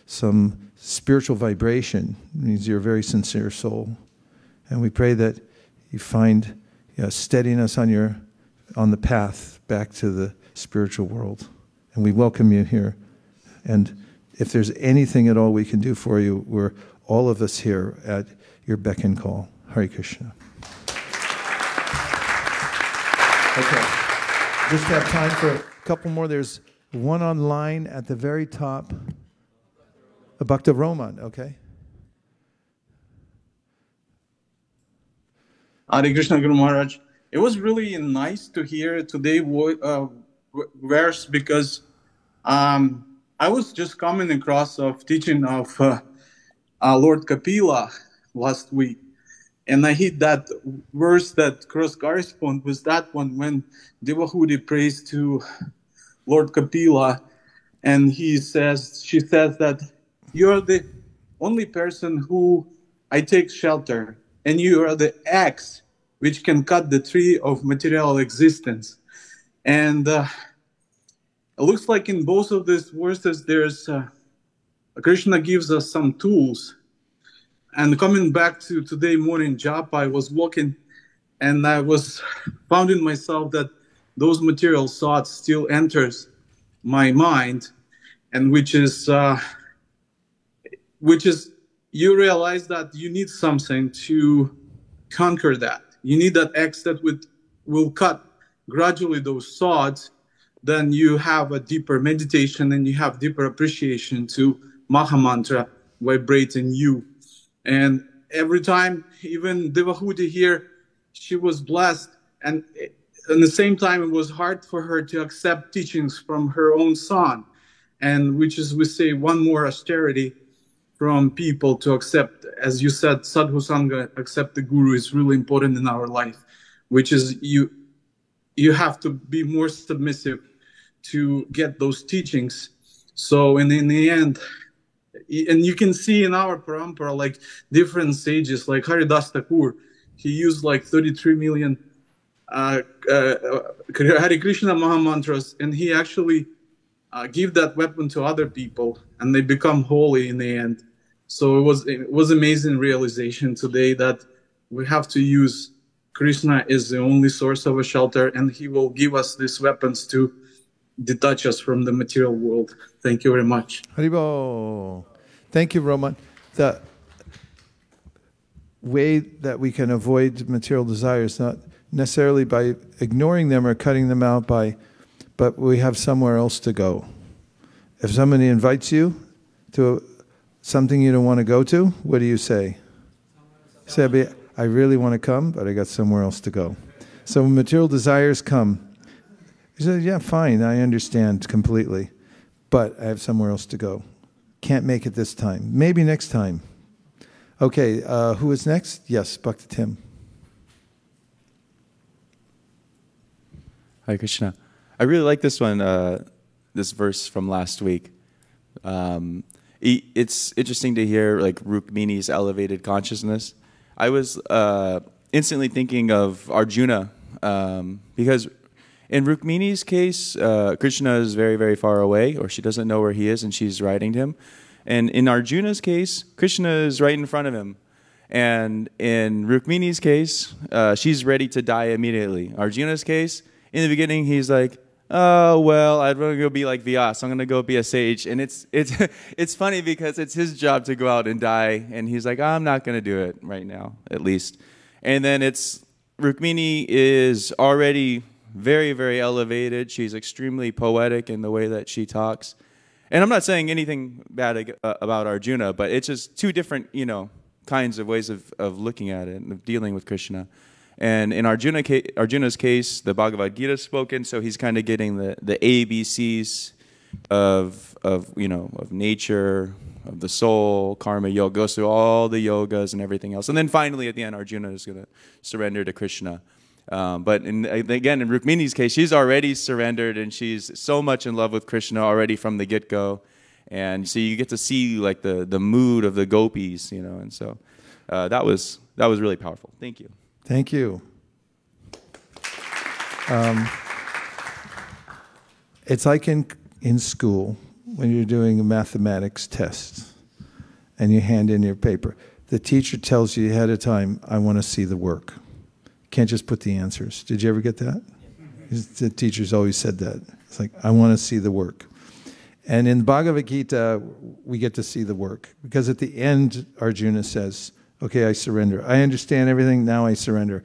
some spiritual vibration means you're a very sincere soul. And we pray that you find you know, steadiness on, your, on the path back to the spiritual world. And we welcome you here. And if there's anything at all we can do for you, we're all of us here at your beck and call. Hare Krishna. Okay. Just have time for a couple more. There's one online at the very top. A Bhakta Roman, okay? Hare Krishna Guru Maharaj. It was really nice to hear today uh, verse because um, I was just coming across of teaching of uh, uh, Lord Kapila last week, and I hit that verse that cross correspond with that one when Devahuti prays to Lord Kapila, and he says, she says that you're the only person who I take shelter, and you are the axe which can cut the tree of material existence. And uh, it looks like in both of these verses, there's uh, Krishna gives us some tools and coming back to today morning job, I was walking and I was finding myself that those material thoughts still enters my mind, and which is uh, which is you realize that you need something to conquer that. You need that axe that would will cut gradually those thoughts. Then you have a deeper meditation and you have deeper appreciation to Maha Mantra vibrating you and every time, even Devahuti here, she was blessed. And at the same time, it was hard for her to accept teachings from her own son. And which is, we say, one more austerity from people to accept, as you said, sadhu sangha, accept the guru is really important in our life, which is you you have to be more submissive to get those teachings. So, and in the end, and you can see in our parampara like different sages like haridas thakur he used like 33 million uh, uh, Hare Krishna Maha mantras, and he actually uh, give that weapon to other people, and they become holy in the end. So it was it was amazing realization today that we have to use Krishna is the only source of a shelter, and He will give us these weapons to detach us from the material world. Thank you very much. Haribol. Thank you, Roman. The way that we can avoid material desires, not necessarily by ignoring them or cutting them out by but we have somewhere else to go. If somebody invites you to something you don't want to go to, what do you say? Say, I really want to come, but I got somewhere else to go. So when material desires come, you say, yeah, fine, I understand completely, but I have somewhere else to go. Can't make it this time. Maybe next time. Okay, uh, who is next? Yes, Bhakti Tim. Hi, Krishna. I really like this one, uh, this verse from last week. Um, it's interesting to hear like Rukmini's elevated consciousness. I was uh, instantly thinking of Arjuna um, because in Rukmini's case, uh, Krishna is very, very far away, or she doesn't know where he is, and she's riding him. And in Arjuna's case, Krishna is right in front of him. And in Rukmini's case, uh, she's ready to die immediately. Arjuna's case, in the beginning, he's like, oh well i'd rather go be like vyas i'm to go be a sage. And it's it's it's funny because it's his job to go out and die. And he's like i'm not to do it right now at least. And then it's rukmini is already very very elevated. She's extremely poetic in the way that she talks. And i'm not saying anything bad uh, about arjuna but it's just two different you know kinds of ways of, of looking at it and of dealing with krishna and in Arjuna, Arjuna's case, the Bhagavad Gita is spoken, so he's kind of getting the, the ABCs of, of, you know, of nature, of the soul, karma yoga, goes through all the yogas and everything else. And then finally, at the end, Arjuna is going to surrender to Krishna. Um, but in, again, in Rukmini's case, she's already surrendered and she's so much in love with Krishna already from the get go. And so you get to see like the, the mood of the gopis, you know, and so uh, that was that was really powerful. Thank you. Thank you. Um, it's like in, in school when you're doing a mathematics test and you hand in your paper. The teacher tells you ahead of time, I want to see the work. Can't just put the answers. Did you ever get that? The teachers always said that. It's like, I want to see the work. And in Bhagavad Gita, we get to see the work because at the end, Arjuna says, Okay, I surrender. I understand everything. Now I surrender.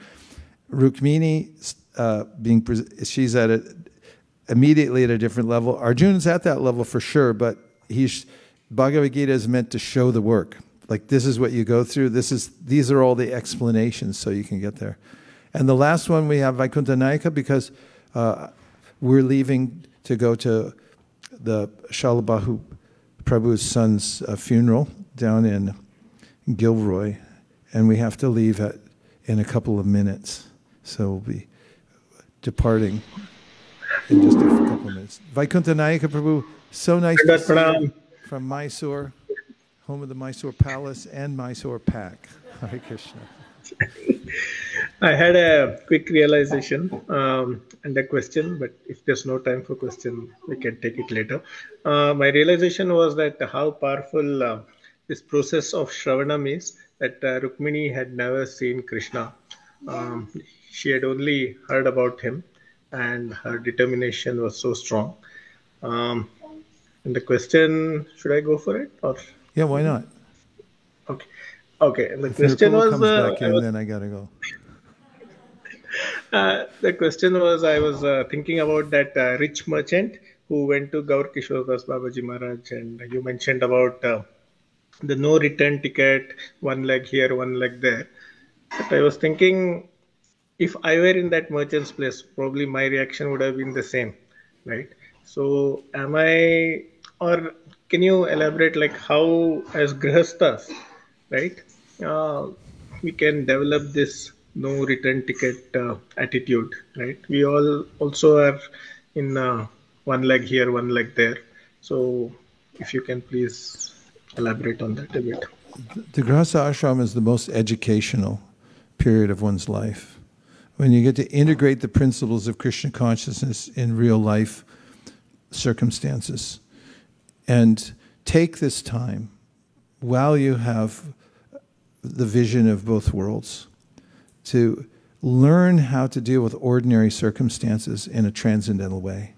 Rukmini, uh, being she's at it immediately at a different level. Arjuna's at that level for sure, but he's Bhagavad Gita is meant to show the work. Like this is what you go through. This is these are all the explanations so you can get there. And the last one we have Vaikuntha Nayaka because uh, we're leaving to go to the Shalabahu Prabhu's son's uh, funeral down in Gilroy and we have to leave at, in a couple of minutes. So we'll be departing in just a couple of minutes. Vaikuntha Nayaka Prabhu, so nice to see you from Mysore, home of the Mysore Palace and Mysore Pak. Hare Krishna. I had a quick realization um, and a question, but if there's no time for question, we can take it later. Uh, my realization was that how powerful uh, this process of Shravanam is that uh, Rukmini had never seen Krishna. Um, she had only heard about him, and her determination was so strong. Um, and the question, should I go for it or? Yeah, why not? Okay, okay. The if question was, comes uh, back in, was, then I gotta go. Uh, the question was, I was uh, thinking about that uh, rich merchant who went to Gaur Kishore Das Babaji Maharaj, and you mentioned about uh, the no return ticket, one leg here, one leg there. But I was thinking, if I were in that merchant's place, probably my reaction would have been the same, right? So, am I, or can you elaborate like how, as grihastas, right, uh, we can develop this no return ticket uh, attitude, right? We all also are in uh, one leg here, one leg there. So, if you can please elaborate on that a bit. The Grihastha ashram is the most educational period of one's life. when you get to integrate the principles of Krishna consciousness in real life circumstances. And take this time while you have the vision of both worlds to learn how to deal with ordinary circumstances in a transcendental way.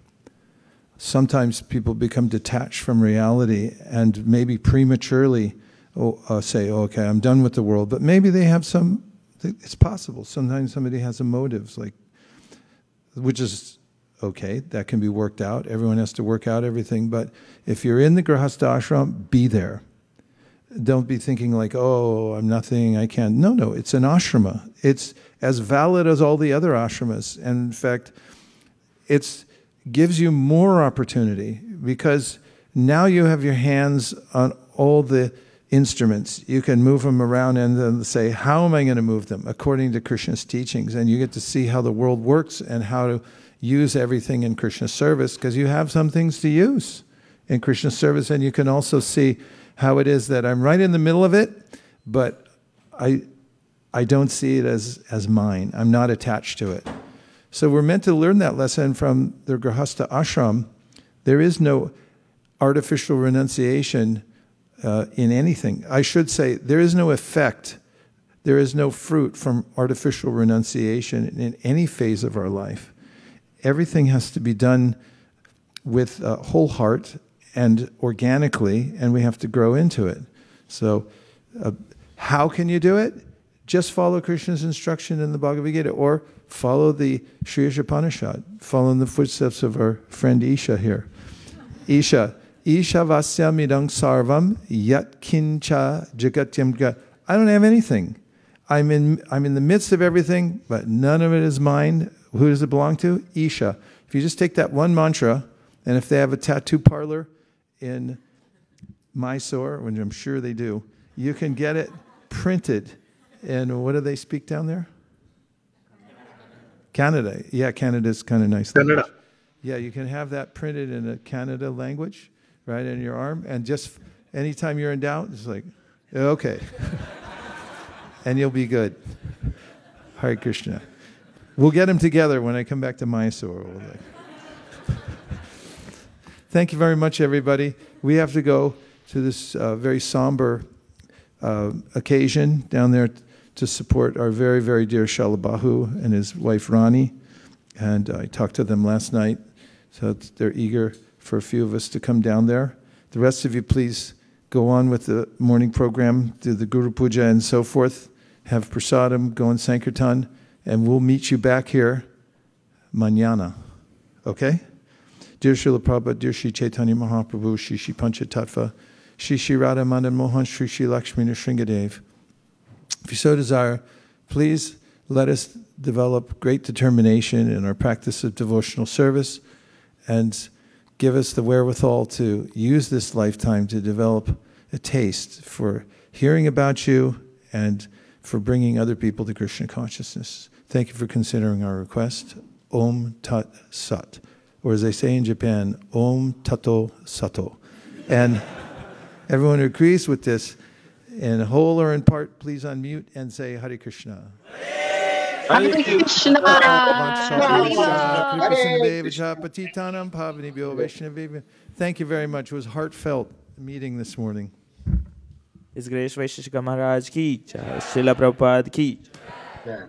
Sometimes people become detached from reality and maybe prematurely oh, uh, say, oh, okay, I'm done with the world. But maybe they have some, it's possible. Sometimes somebody has a motive, like, which is okay, that can be worked out. Everyone has to work out everything. But if you're in the Grahastha ashram, be there. Don't be thinking like, oh, I'm nothing, I can't. No, no, it's an ashrama. It's as valid as all the other ashramas. And in fact, it gives you more opportunity because now you have your hands on all the instruments. You can move them around and then say, how am I going to move them according to Krishna's teachings? And you get to see how the world works and how to use everything in Krishna's service because you have some things to use in Krishna's service. And you can also see how it is that I'm right in the middle of it, but I, I don't see it as, as mine. I'm not attached to it. So we're meant to learn that lesson from the Grahastha ashram. There is no artificial renunciation uh, in anything. I should say, there is no effect, there is no fruit from artificial renunciation in any phase of our life. Everything has to be done with a whole heart and organically, and we have to grow into it. So, uh, how can you do it? Just follow Krishna's instruction in the Bhagavad Gita, or follow the Sri Upanishad, follow in the footsteps of our friend Isha here. Isha, Isha vasya midang sarvam yat kincha jagatyam. I don't have anything. I'm in, I'm in the midst of everything, but none of it is mine. Who does it belong to? Isha. If you just take that one mantra, and if they have a tattoo parlor in Mysore, which I'm sure they do, you can get it printed. And what do they speak down there? Kannada. Yeah, Kannada's kind of nice. Kannada. Language. Yeah, you can have that printed in a Kannada language, right, in your arm. And just anytime you're in doubt, it's like, okay. and you'll be good. Hare Krishna. We'll get them together when I come back to Mysore. Thank you very much, everybody. We have to go to this uh, very somber uh, occasion down there to support our very, very dear Shalabahu and his wife Rani. And I talked to them last night, so they're eager for a few of us to come down there. The rest of you, please go on with the morning program, do the Guru Puja and so forth, have prasadam, go in Sankirtan, and we'll meet you back here manana. Okay? Dear Srila Prabhupada, dear Sri Chaitanya Mahaprabhu, Sri Sri Panchatattva, Sri Sri Radha Madan Mohan, Sri Sri Lakshmi. If you so desire, please let us develop great determination in our practice of devotional service and give us the wherewithal to use this lifetime to develop a taste for hearing about you and for bringing other people to Krishna consciousness. Thank you for considering our request. Om Tat Sat. Or as they say in Japan, Om Tato Sato. And everyone who agrees with this, in whole or in part, please unmute and say Hare Krishna. Hare Krishna. Thank you very much. It was heartfelt meeting this morning. His Grace Vaisesika Maharaj ki, Srila Prabhupada ki. Yeah.